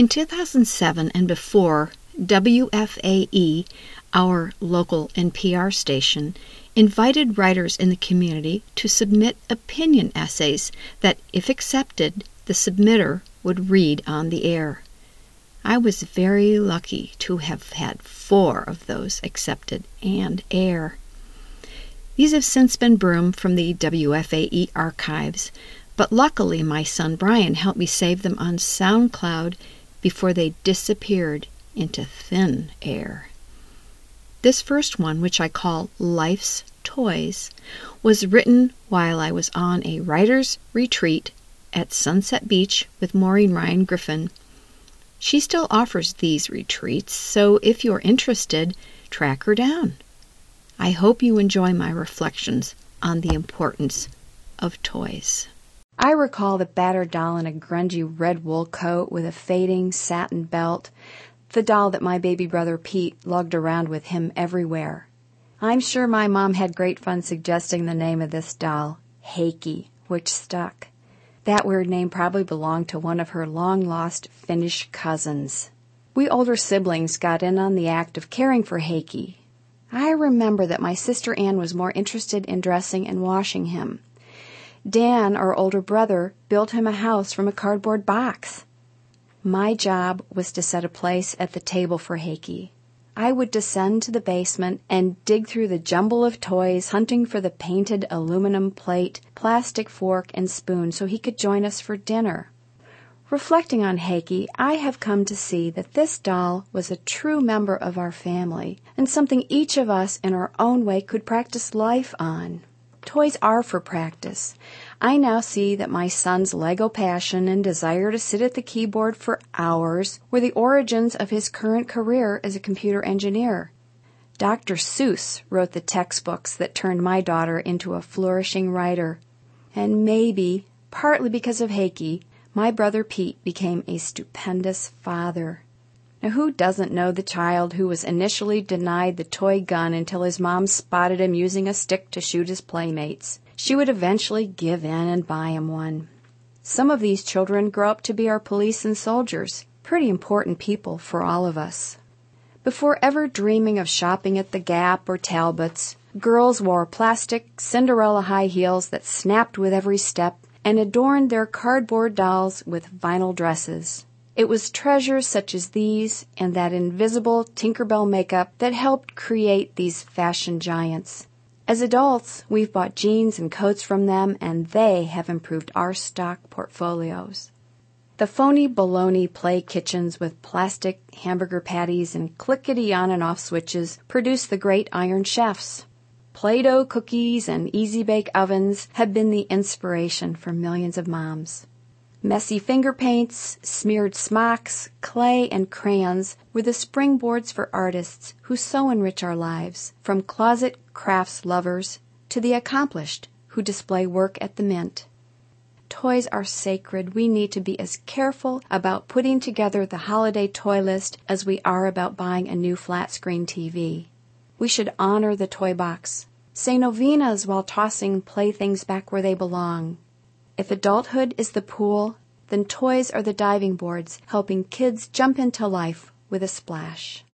In 2007 and before, WFAE, our local NPR station, invited writers in the community to submit opinion essays that, if accepted, the submitter would read on the air. I was very lucky to have had four of those accepted and air. These have since been broomed from the WFAE archives, but luckily my son Brian helped me save them on SoundCloud before they disappeared into thin air. This first one, which I call Life's Toys, was written while I was on a writer's retreat at Sunset Beach with Maureen Ryan Griffin. She still offers these retreats, so if you're interested, track her down. I hope you enjoy my reflections on the importance of toys. I recall the battered doll in a grungy red wool coat with a fading satin belt, the doll that my baby brother Pete lugged around with him everywhere. I'm sure my mom had great fun suggesting the name of this doll, Heikki, which stuck. That weird name probably belonged to one of her long lost Finnish cousins. We older siblings got in on the act of caring for Heikki. I remember that my sister Anne was more interested in dressing and washing him. Dan, our older brother, built him a house from a cardboard box. My job was to set a place at the table for Heikki. I would descend to the basement and dig through the jumble of toys, hunting for the painted aluminum plate, plastic fork, and spoon so he could join us for dinner. Reflecting on Heikki, I have come to see that this doll was a true member of our family and something each of us in our own way could practice life on. Toys are for practice. I now see that my son's Lego passion and desire to sit at the keyboard for hours were the origins of his current career as a computer engineer. Dr. Seuss wrote the textbooks that turned my daughter into a flourishing writer. And maybe, partly because of Heikki, my brother Pete became a stupendous father. Now, who doesn't know the child who was initially denied the toy gun until his mom spotted him using a stick to shoot his playmates? She would eventually give in and buy him one. Some of these children grow up to be our police and soldiers, pretty important people for all of us. Before ever dreaming of shopping at the Gap or Talbots, girls wore plastic Cinderella high heels that snapped with every step and adorned their cardboard dolls with vinyl dresses. It was treasures such as these and that invisible Tinkerbell makeup that helped create these fashion giants. As adults, we've bought jeans and coats from them, and they have improved our stock portfolios. The phony baloney play kitchens with plastic hamburger patties and clickety on and off switches produce the great iron chefs. Play Doh cookies and easy bake ovens have been the inspiration for millions of moms. Messy finger paints, smeared smocks, clay, and crayons were the springboards for artists who so enrich our lives, from closet crafts lovers to the accomplished who display work at the mint. Toys are sacred. We need to be as careful about putting together the holiday toy list as we are about buying a new flat screen TV. We should honor the toy box, say novenas while tossing playthings back where they belong, if adulthood is the pool, then toys are the diving boards, helping kids jump into life with a splash.